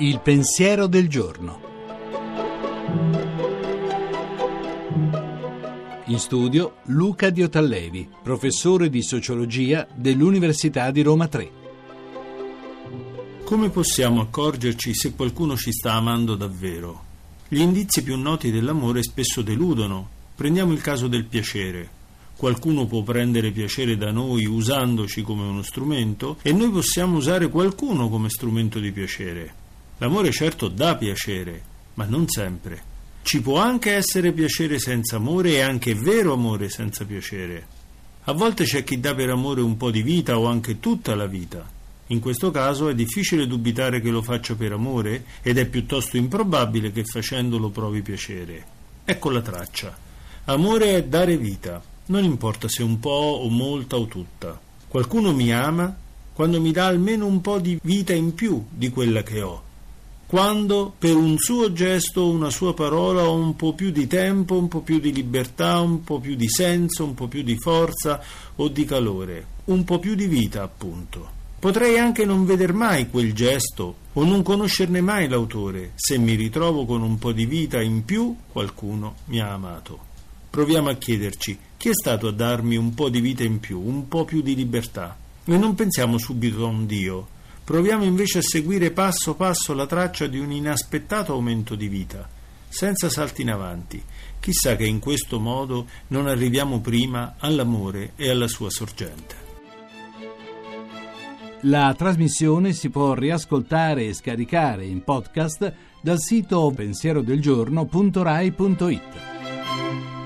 Il pensiero del giorno. In studio Luca Diotallevi, professore di sociologia dell'Università di Roma 3. Come possiamo accorgerci se qualcuno ci sta amando davvero? Gli indizi più noti dell'amore spesso deludono. Prendiamo il caso del piacere. Qualcuno può prendere piacere da noi usandoci come uno strumento e noi possiamo usare qualcuno come strumento di piacere. L'amore certo dà piacere, ma non sempre. Ci può anche essere piacere senza amore e anche vero amore senza piacere. A volte c'è chi dà per amore un po' di vita o anche tutta la vita. In questo caso è difficile dubitare che lo faccia per amore ed è piuttosto improbabile che facendolo provi piacere. Ecco la traccia. Amore è dare vita, non importa se un po' o molta o tutta. Qualcuno mi ama quando mi dà almeno un po' di vita in più di quella che ho. Quando per un suo gesto o una sua parola ho un po' più di tempo, un po' più di libertà, un po' più di senso, un po' più di forza o di calore, un po' più di vita, appunto. Potrei anche non veder mai quel gesto o non conoscerne mai l'autore, se mi ritrovo con un po' di vita in più qualcuno mi ha amato. Proviamo a chiederci chi è stato a darmi un po' di vita in più, un po' più di libertà? E non pensiamo subito a un Dio. Proviamo invece a seguire passo passo la traccia di un inaspettato aumento di vita, senza salti in avanti. Chissà che in questo modo non arriviamo prima all'amore e alla sua sorgente. La trasmissione si può riascoltare e scaricare in podcast dal sito pensierodelgiorno.rai.it.